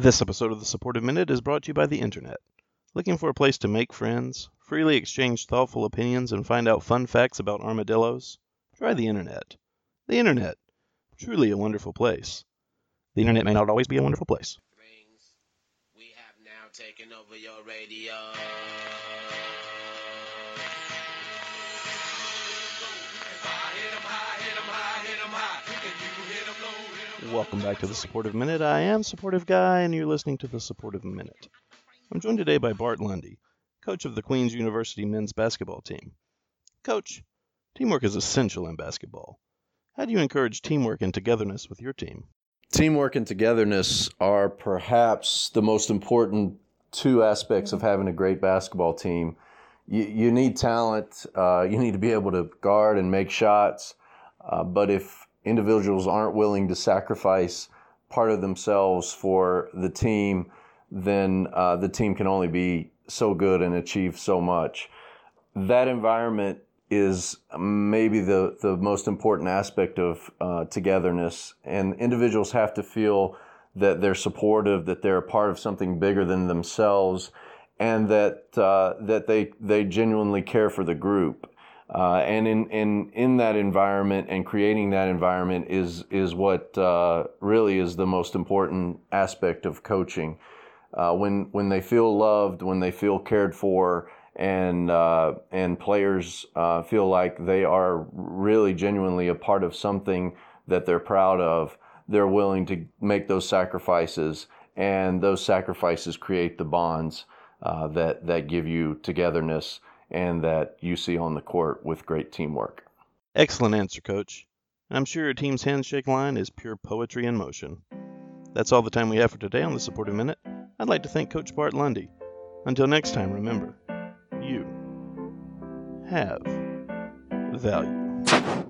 This episode of the Supportive Minute is brought to you by the Internet. Looking for a place to make friends, freely exchange thoughtful opinions, and find out fun facts about armadillos? Try the Internet. The Internet. Truly a wonderful place. The Internet may not always be a wonderful place. We have now taken over your radio. Welcome back to the Supportive Minute. I am Supportive Guy, and you're listening to the Supportive Minute. I'm joined today by Bart Lundy, coach of the Queens University men's basketball team. Coach, teamwork is essential in basketball. How do you encourage teamwork and togetherness with your team? Teamwork and togetherness are perhaps the most important two aspects of having a great basketball team. You, you need talent, uh, you need to be able to guard and make shots, uh, but if individuals aren't willing to sacrifice part of themselves for the team, then uh, the team can only be so good and achieve so much. That environment is maybe the, the most important aspect of uh, togetherness, and individuals have to feel that they're supportive, that they're a part of something bigger than themselves, and that uh, that they they genuinely care for the group. Uh, and in, in, in that environment and creating that environment is, is what uh, really is the most important aspect of coaching. Uh, when, when they feel loved, when they feel cared for, and, uh, and players uh, feel like they are really genuinely a part of something that they're proud of, they're willing to make those sacrifices, and those sacrifices create the bonds uh, that, that give you togetherness and that you see on the court with great teamwork. Excellent answer, Coach. I'm sure your team's handshake line is pure poetry in motion. That's all the time we have for today on the Supportive Minute. I'd like to thank Coach Bart Lundy. Until next time, remember, you have value.